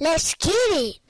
Let's get it.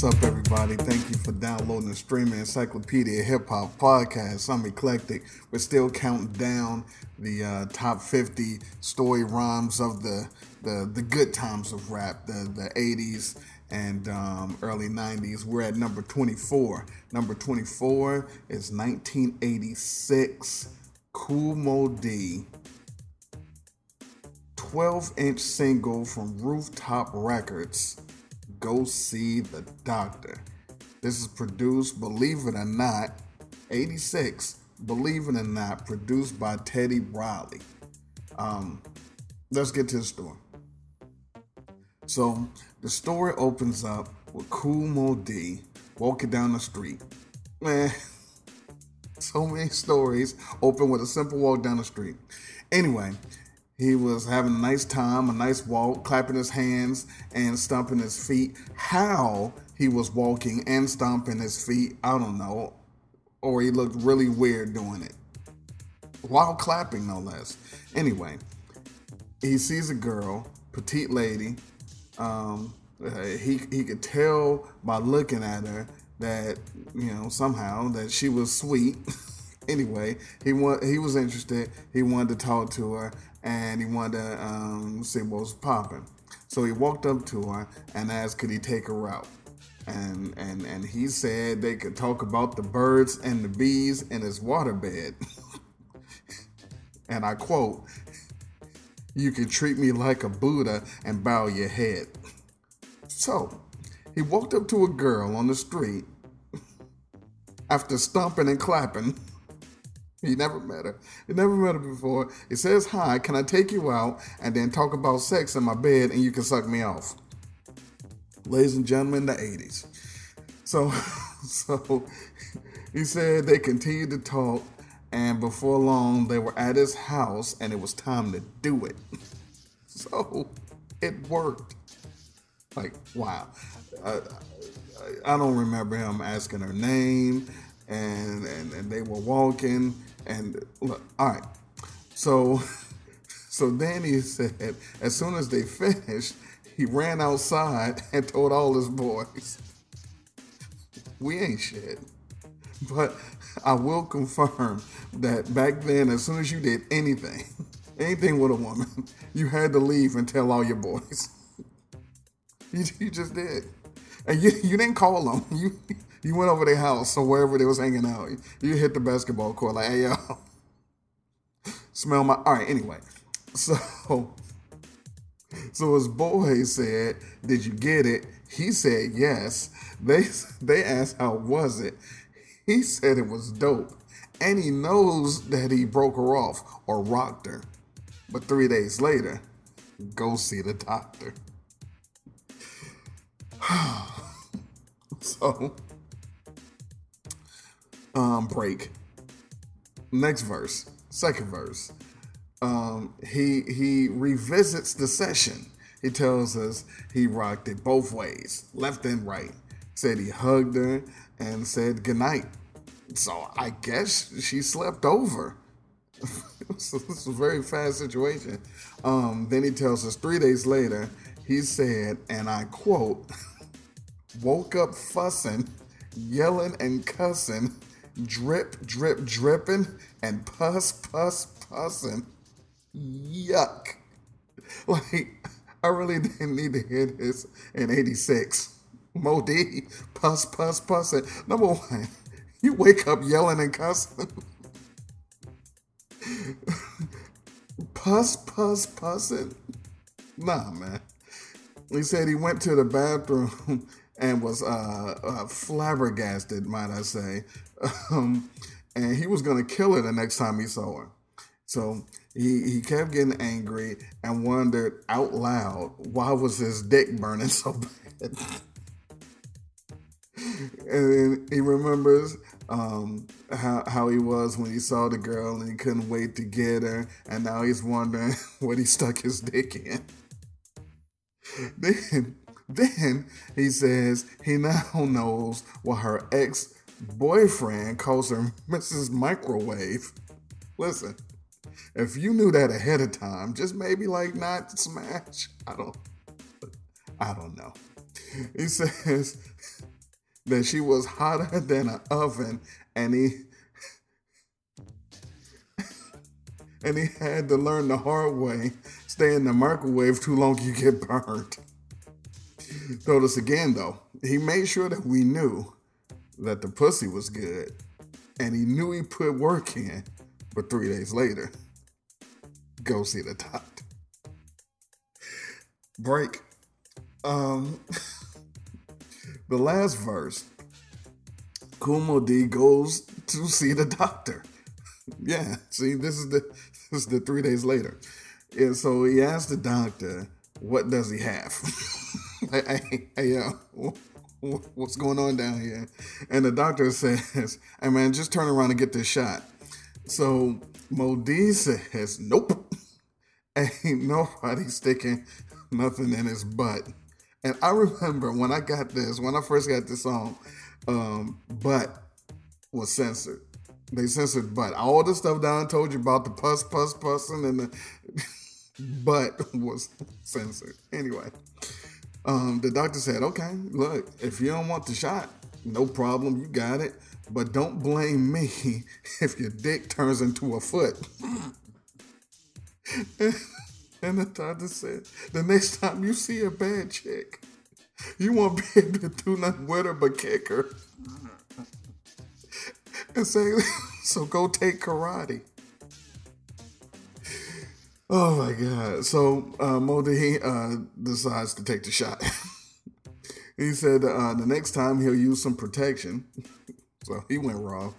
What's up, everybody? Thank you for downloading the Streaming Encyclopedia Hip Hop Podcast. I'm eclectic. We're still counting down the uh, top 50 story rhymes of the, the the good times of rap, the the 80s and um, early 90s. We're at number 24. Number 24 is 1986 Kool Moe 12 inch single from Rooftop Records. Go see the doctor. This is produced, believe it or not, 86, believe it or not, produced by Teddy Riley. Um, let's get to the story. So the story opens up with Moe Dee walking down the street. Man, so many stories open with a simple walk down the street. Anyway, he was having a nice time, a nice walk, clapping his hands and stomping his feet. How he was walking and stomping his feet, I don't know. Or he looked really weird doing it. While clapping, no less. Anyway, he sees a girl, petite lady. Um, he, he could tell by looking at her that, you know, somehow that she was sweet. anyway, he want, he was interested. He wanted to talk to her and he wanted to um, see what was popping. So he walked up to her and asked, could he take her out? And, and, and he said they could talk about the birds and the bees in his waterbed. and I quote, You can treat me like a Buddha and bow your head. So he walked up to a girl on the street after stomping and clapping. He never met her. He never met her before. He says, Hi, can I take you out and then talk about sex in my bed and you can suck me off? Ladies and gentlemen, the 80s. So, so he said they continued to talk, and before long, they were at his house and it was time to do it. So it worked. Like, wow. I, I don't remember him asking her name, and, and, and they were walking and look, all right. So, so Danny said, as soon as they finished, he ran outside and told all his boys, "We ain't shit." But I will confirm that back then, as soon as you did anything, anything with a woman, you had to leave and tell all your boys. You, you just did, and you you didn't call them. You you went over their house or wherever they was hanging out. You hit the basketball court like, hey yo, smell my. All right. Anyway, so so his boy said, "Did you get it?" He said, "Yes." They they asked, "How was it?" He said it was dope, and he knows that he broke her off or rocked her. But three days later, go see the doctor. so um, break. Next verse, second verse. Um, he he revisits the session. He tells us he rocked it both ways, left and right. Said he hugged her and said goodnight. So I guess she slept over. so this is a very fast situation. Um, then he tells us three days later, he said, and I quote, woke up fussing, yelling and cussing drip, drip, dripping, and pus, pus, pussing. Yuck. Like, I really didn't need to hear this in 86. Moe pus, pus, puss, pussing. Number one, you wake up yelling and cussing. puss, pus, pussing. Nah, man. He said he went to the bathroom and was uh, uh, flabbergasted, might I say. Um, and he was going to kill her the next time he saw her. So he, he kept getting angry and wondered out loud why was his dick burning so bad. and then he remembers um, how, how he was when he saw the girl and he couldn't wait to get her. And now he's wondering what he stuck his dick in. Then then he says he now knows what her ex boyfriend calls her Mrs. Microwave. Listen, if you knew that ahead of time, just maybe like not smash. I don't I don't know. He says that she was hotter than an oven and he and he had to learn the hard way. Stay in the microwave too long you get burned. Us again though, he made sure that we knew that the pussy was good. And he knew he put work in, but three days later, go see the doctor. Break. Um the last verse. Moe Dee goes to see the doctor. Yeah, see, this is the this is the three days later. And so he asked the doctor, what does he have? hey, hey, yo, what's going on down here? And the doctor says, hey man, just turn around and get this shot. So Moe Dee says, nope, ain't nobody sticking nothing in his butt. And I remember when I got this, when I first got this song, um, butt was censored. They censored butt. All the stuff I told you about the pus, pus, pussing, and the butt was censored. Anyway, um, the doctor said, okay, look, if you don't want the shot, no problem, you got it. But don't blame me if your dick turns into a foot. and the doctor said, the next time you see a bad chick, you won't be able to do nothing with her but kick her. And say, so go take karate. Oh my God. So uh, Moe uh, decides to take the shot. he said uh, the next time he'll use some protection. so he went wrong.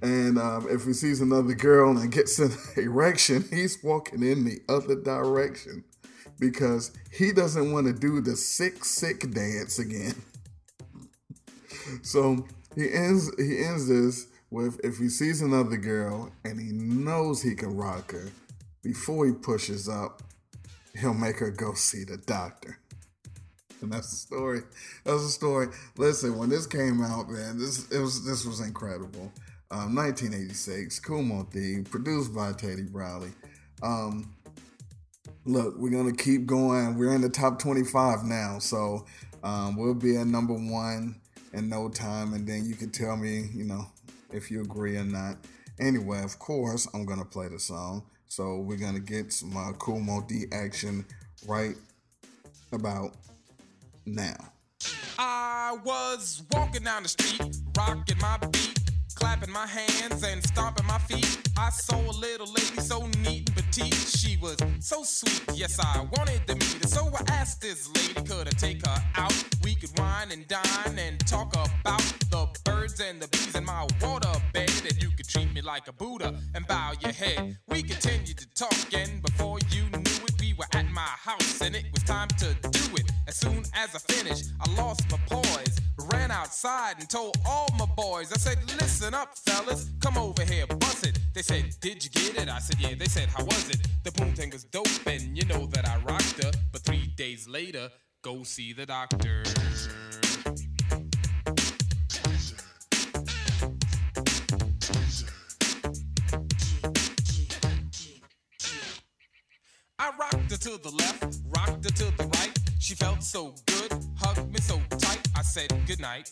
And um, if he sees another girl and gets an erection, he's walking in the other direction because he doesn't want to do the sick, sick dance again. so he ends he ends this with if he sees another girl and he knows he can rock her, before he pushes up, he'll make her go see the doctor. And that's the story. That's the story. Listen, when this came out, man, this it was this was incredible. Um, 1986, Kool Moe Dee, produced by Teddy Riley. Um, look, we're gonna keep going. We're in the top 25 now, so um, we'll be at number one in no time, and then you can tell me, you know, if you agree or not. Anyway, of course, I'm gonna play the song. So we're gonna get some uh, Moe Dee action right about now. I was walking down the street, rocking my beat, clapping my hands and stomping my feet. I saw a little lady so neat and petite. She was so sweet, yes, I wanted to meet her. So I asked this lady, could I take her out? We could wine and dine and talk about the birds and the bees in my. And you like a Buddha and bow your head. We continued to talk, and before you knew it, we were at my house, and it was time to do it. As soon as I finished, I lost my poise, ran outside and told all my boys. I said, Listen up, fellas, come over here, bust it. They said, Did you get it? I said, Yeah. They said, How was it? The poontang was dope, and you know that I rocked her. But three days later, go see the doctor. Her to the left, rocked her to the right. She felt so good, hugged me so tight. I said goodnight.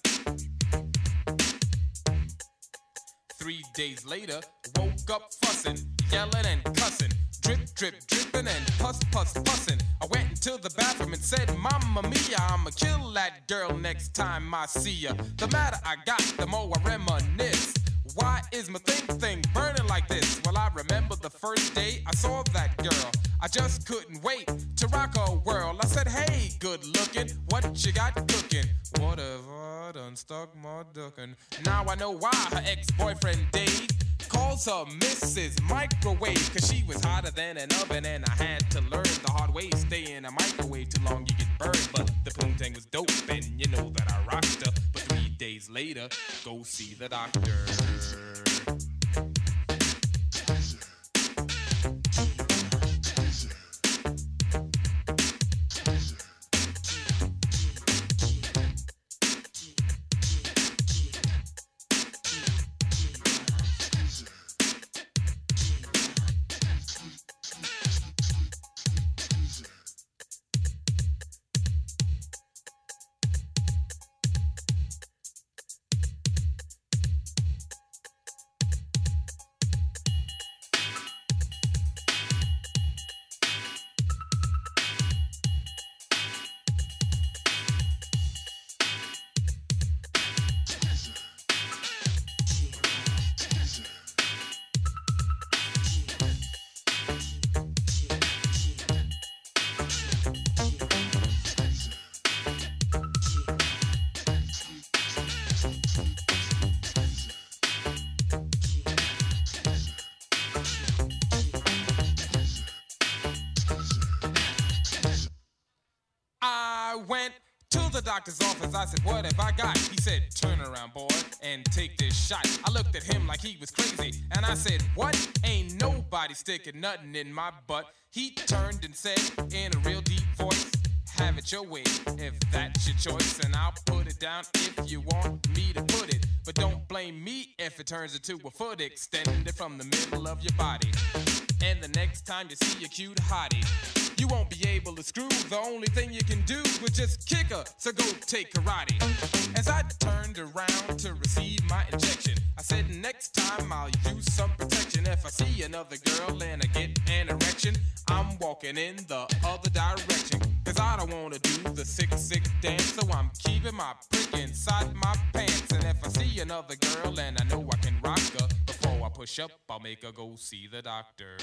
Three days later, woke up fussing, yelling and cussing, drip, drip, dripping and puss, puss, pussing. I went into the bathroom and said, Mamma mia, I'ma kill that girl next time I see ya. The madder I got, the more I reminisce. Why is my thing thing first day I saw that girl. I just couldn't wait to rock her world. I said, Hey, good looking, what you got cooking? Whatever, done stuck my duckin'. Now I know why her ex boyfriend Dave calls her Mrs. Microwave. Cause she was hotter than an oven, and I had to learn the hard way. Stay in a microwave too long, you get burned. But the poontang was dope, and you know that I rocked her. But three days later, go see the doctor. Doctor's office, I said, What have I got? He said, Turn around, boy, and take this shot. I looked at him like he was crazy, and I said, What? Ain't nobody sticking nothing in my butt. He turned and said, in a real deep voice, Have it your way, if that's your choice, and I'll put it down if you want me to put it. But don't blame me if it turns into a foot extended from the middle of your body. And the next time you see a cute hottie, you won't be able to screw. The only thing you can do is just kick her, so go take karate. As I turned around to receive my injection, I said, Next time I'll use some protection. If I see another girl and I get an erection, I'm walking in the other direction. Cause I don't wanna do the sick, sick dance, so I'm keeping my prick inside my pants. And if I see another girl and I know I can rock her, before I push up, I'll make her go see the doctor.